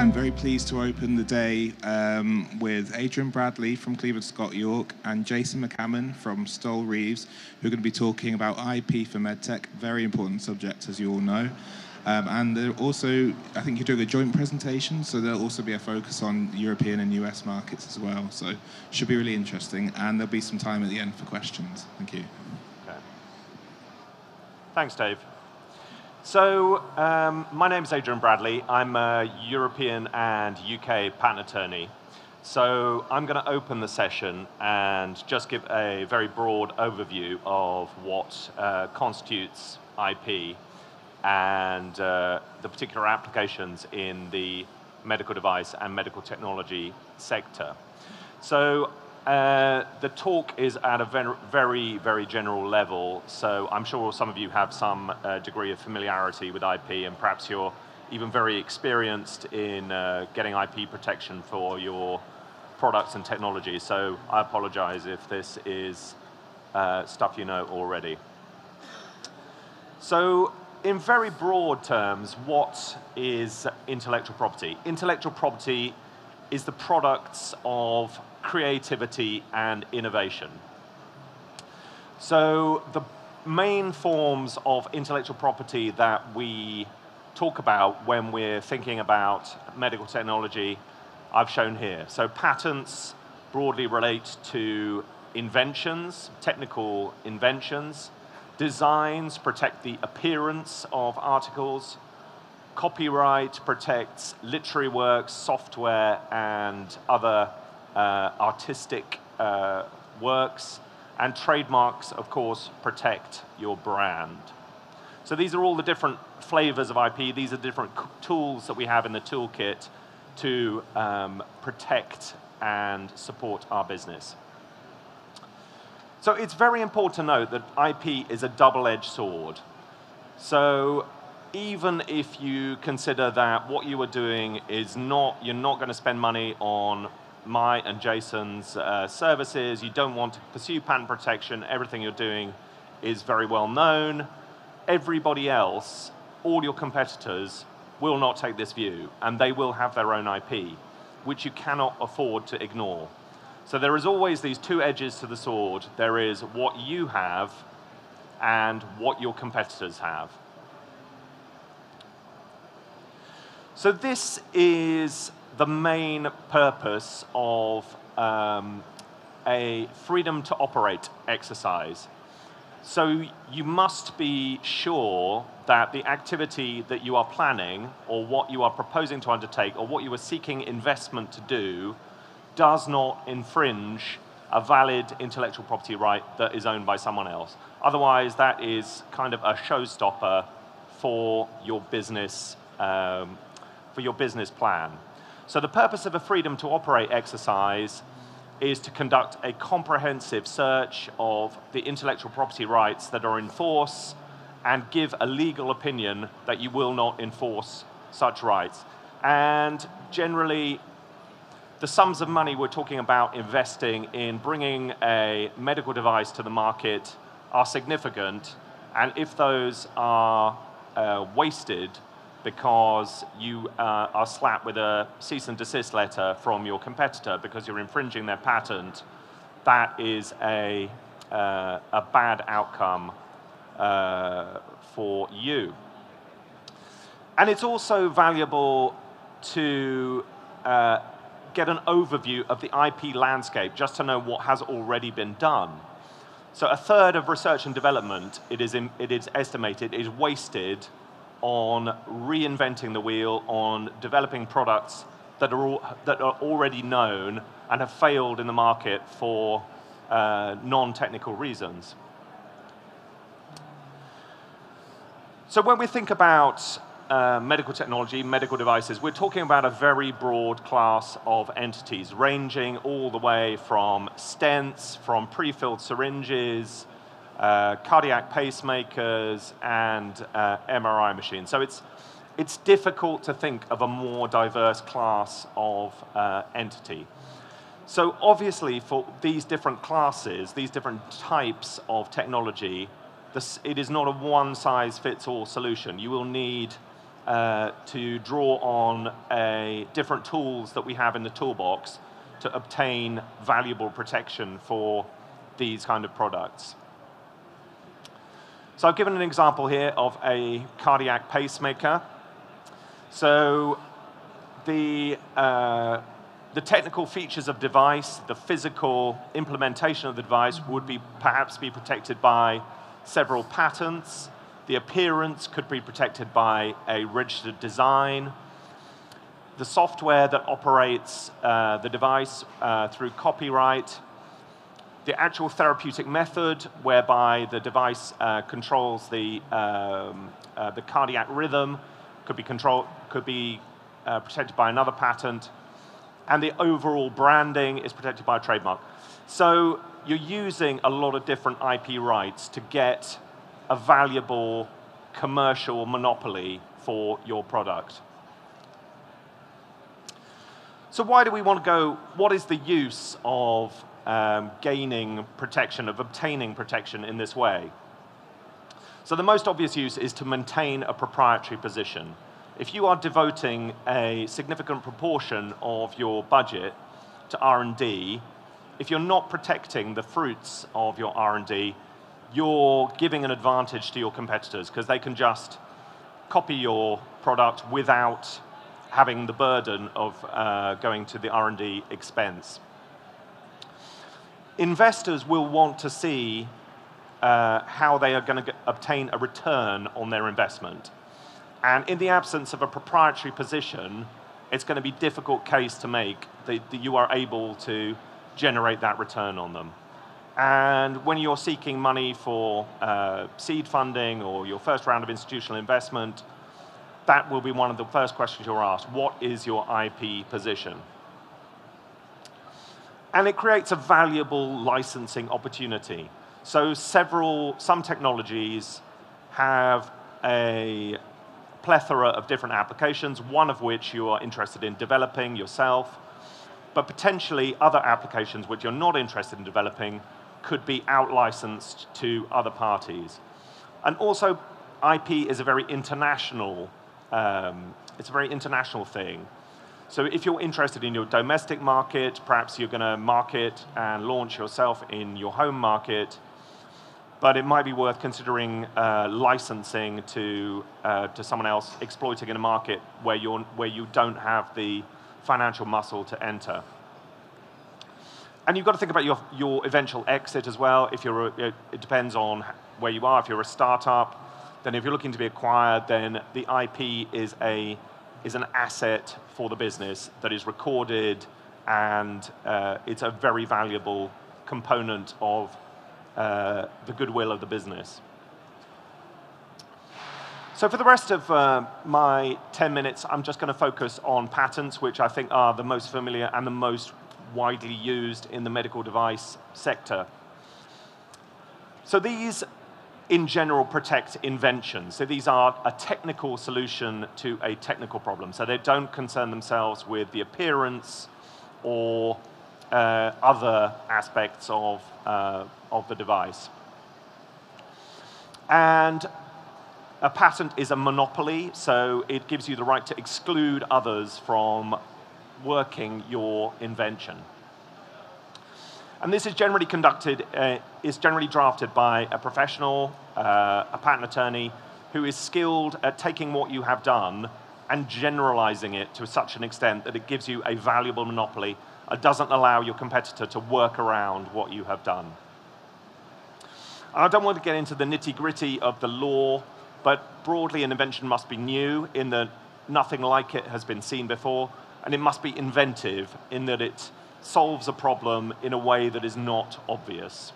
I'm very pleased to open the day um, with Adrian Bradley from Cleveland Scott York and Jason McCammon from Stoel Rives, who are going to be talking about IP for medtech, very important subject, as you all know. Um, and they're also, I think you're doing a joint presentation, so there'll also be a focus on European and US markets as well. So should be really interesting, and there'll be some time at the end for questions. Thank you. Okay. Thanks, Dave. So um, my name is Adrian Bradley. I'm a European and UK patent attorney. So I'm going to open the session and just give a very broad overview of what uh, constitutes IP and uh, the particular applications in the medical device and medical technology sector. So uh, the talk is at a very, very general level, so I'm sure some of you have some uh, degree of familiarity with IP, and perhaps you're even very experienced in uh, getting IP protection for your products and technology. So I apologize if this is uh, stuff you know already. So in very broad terms, what is intellectual property? Intellectual property is the products of creativity and innovation. So the main forms of intellectual property that we talk about when we're thinking about medical technology, I've shown here. So patents broadly relate to inventions, technical inventions, Designs protect the appearance of articles. Copyright protects literary works, software, and other artistic uh, works. And trademarks, of course, protect your brand. So these are all the different flavors of IP. These are different tools that we have in the toolkit to um, protect and support our business. So it's very important to note that IP is a double-edged sword. So even if you consider that what you are doing is not, you're not going to spend money on my and Jason's uh, services, you don't want to pursue patent protection, everything you're doing is very well known, everybody else, all your competitors, will not take this view, and they will have their own IP, which you cannot afford to ignore. So there is always these two edges to the sword. There is what you have and what your competitors have. So this is the main purpose of um, a freedom to operate exercise. So you must be sure that the activity that you are planning or what you are proposing to undertake or what you are seeking investment to do does not infringe a valid intellectual property right that is owned by someone else. Otherwise, that is kind of a showstopper for your business, um, for your business plan. So the purpose of a freedom to operate exercise is to conduct a comprehensive search of the intellectual property rights that are in force and give a legal opinion that you will not enforce such rights. And generally, the sums of money we're talking about investing in bringing a medical device to the market are significant, and if those are uh, wasted because you uh, are slapped with a cease and desist letter from your competitor because you're infringing their patent, that is a, uh, a bad outcome uh, for you. And it's also valuable to uh, get an overview of the IP landscape just to know what has already been done. So a third of research and development, it is, in, it is estimated, is wasted on reinventing the wheel, on developing products that are, all, that are already known and have failed in the market for uh, non-technical reasons. So when we think about uh, medical technology, medical devices, we're talking about a very broad class of entities, ranging all the way from stents, from pre-filled syringes, uh, cardiac pacemakers, and uh, MRI machines. So it's, it's difficult to think of a more diverse class of uh, entity. So obviously, for these different classes, these different types of technology, this, it is not a one-size-fits-all solution. You will need uh, to draw on a, different tools that we have in the toolbox to obtain valuable protection for these kind of products. So I've given an example here of a cardiac pacemaker. So the, uh, the technical features of device, the physical implementation of the device would be perhaps be protected by several patents. The appearance could be protected by a registered design. The software that operates uh, the device uh, through copyright. The actual therapeutic method whereby the device uh, controls the, um, uh, the cardiac rhythm could be, control, could be uh, protected by another patent. And the overall branding is protected by a trademark. So you're using a lot of different IP rights to get a valuable commercial monopoly for your product. So why do we want to go, what is the use of um, gaining protection, of obtaining protection in this way? So the most obvious use is to maintain a proprietary position. If you are devoting a significant proportion of your budget to R&D, if you're not protecting the fruits of your R&D, you're giving an advantage to your competitors because they can just copy your product without having the burden of uh, going to the R&D expense. Investors will want to see uh, how they are going to obtain a return on their investment. And in the absence of a proprietary position, it's going to be a difficult case to make that, that you are able to generate that return on them. And when you're seeking money for uh, seed funding or your first round of institutional investment, that will be one of the first questions you're asked. What is your IP position? And it creates a valuable licensing opportunity. So several, some technologies have a plethora of different applications, one of which you are interested in developing yourself, but potentially other applications which you're not interested in developing could be out-licensed to other parties. And also, IP is a very international, um, it's a very international thing. So if you're interested in your domestic market, perhaps you're going to market and launch yourself in your home market, but it might be worth considering uh, licensing to, uh, to someone else, exploiting in a market where, you're, where you don't have the financial muscle to enter. And you've got to think about your, your eventual exit as well. If you're, a, it depends on where you are. If you're a startup, then if you're looking to be acquired, then the IP is, a, is an asset for the business that is recorded, and uh, it's a very valuable component of uh, the goodwill of the business. So for the rest of uh, my 10 minutes, I'm just going to focus on patents, which I think are the most familiar and the most widely used in the medical device sector. So these, in general, protect inventions. So these are a technical solution to a technical problem. So they don't concern themselves with the appearance or uh, other aspects of, uh, of the device. And a patent is a monopoly, so it gives you the right to exclude others from working your invention. And this is generally conducted, uh, is generally drafted by a professional, uh, a patent attorney, who is skilled at taking what you have done and generalizing it to such an extent that it gives you a valuable monopoly and doesn't allow your competitor to work around what you have done. I don't want to get into the nitty gritty of the law, but broadly, an invention must be new in that nothing like it has been seen before, and it must be inventive in that it solves a problem in a way that is not obvious.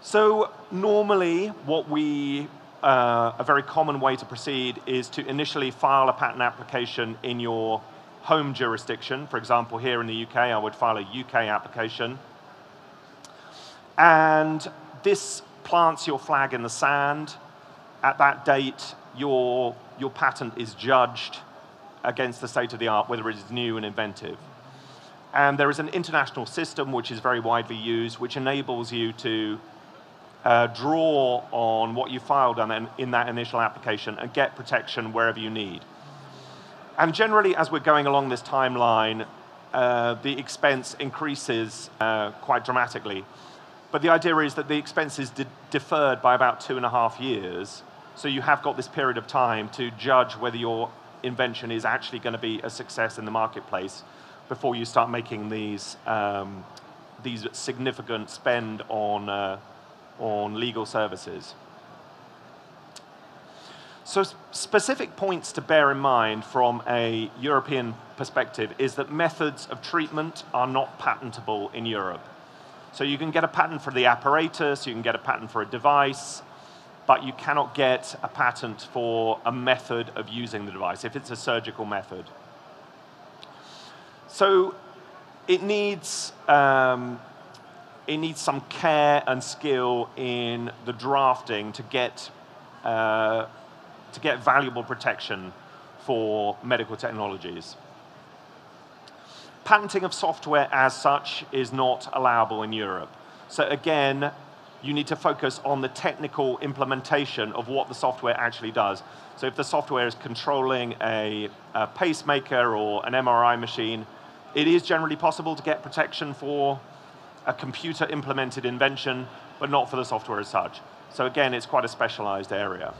So normally what we, uh, a very common way to proceed is to initially file a patent application in your home jurisdiction. For example, here in the UK, I would file a UK application. And this plants your flag in the sand. At that date, your your patent is judged against the state of the art, whether it is new and inventive. And there is an international system which is very widely used, which enables you to uh, draw on what you filed on in that initial application and get protection wherever you need. And generally, as we're going along this timeline, uh, the expense increases uh, quite dramatically. But the idea is that the expense is de deferred by about two and a half years. So you have got this period of time to judge whether your invention is actually going to be a success in the marketplace before you start making these, um, these significant spend on, uh, on legal services. So specific points to bear in mind from a European perspective is that methods of treatment are not patentable in Europe. So you can get a patent for the apparatus, you can get a patent for a device, but you cannot get a patent for a method of using the device if it's a surgical method. So it needs, um, it needs some care and skill in the drafting to get uh, to get valuable protection for medical technologies. Patenting of software as such is not allowable in Europe. So again, you need to focus on the technical implementation of what the software actually does. So if the software is controlling a, a pacemaker or an MRI machine, it is generally possible to get protection for a computer implemented invention, but not for the software as such. So again, it's quite a specialized area.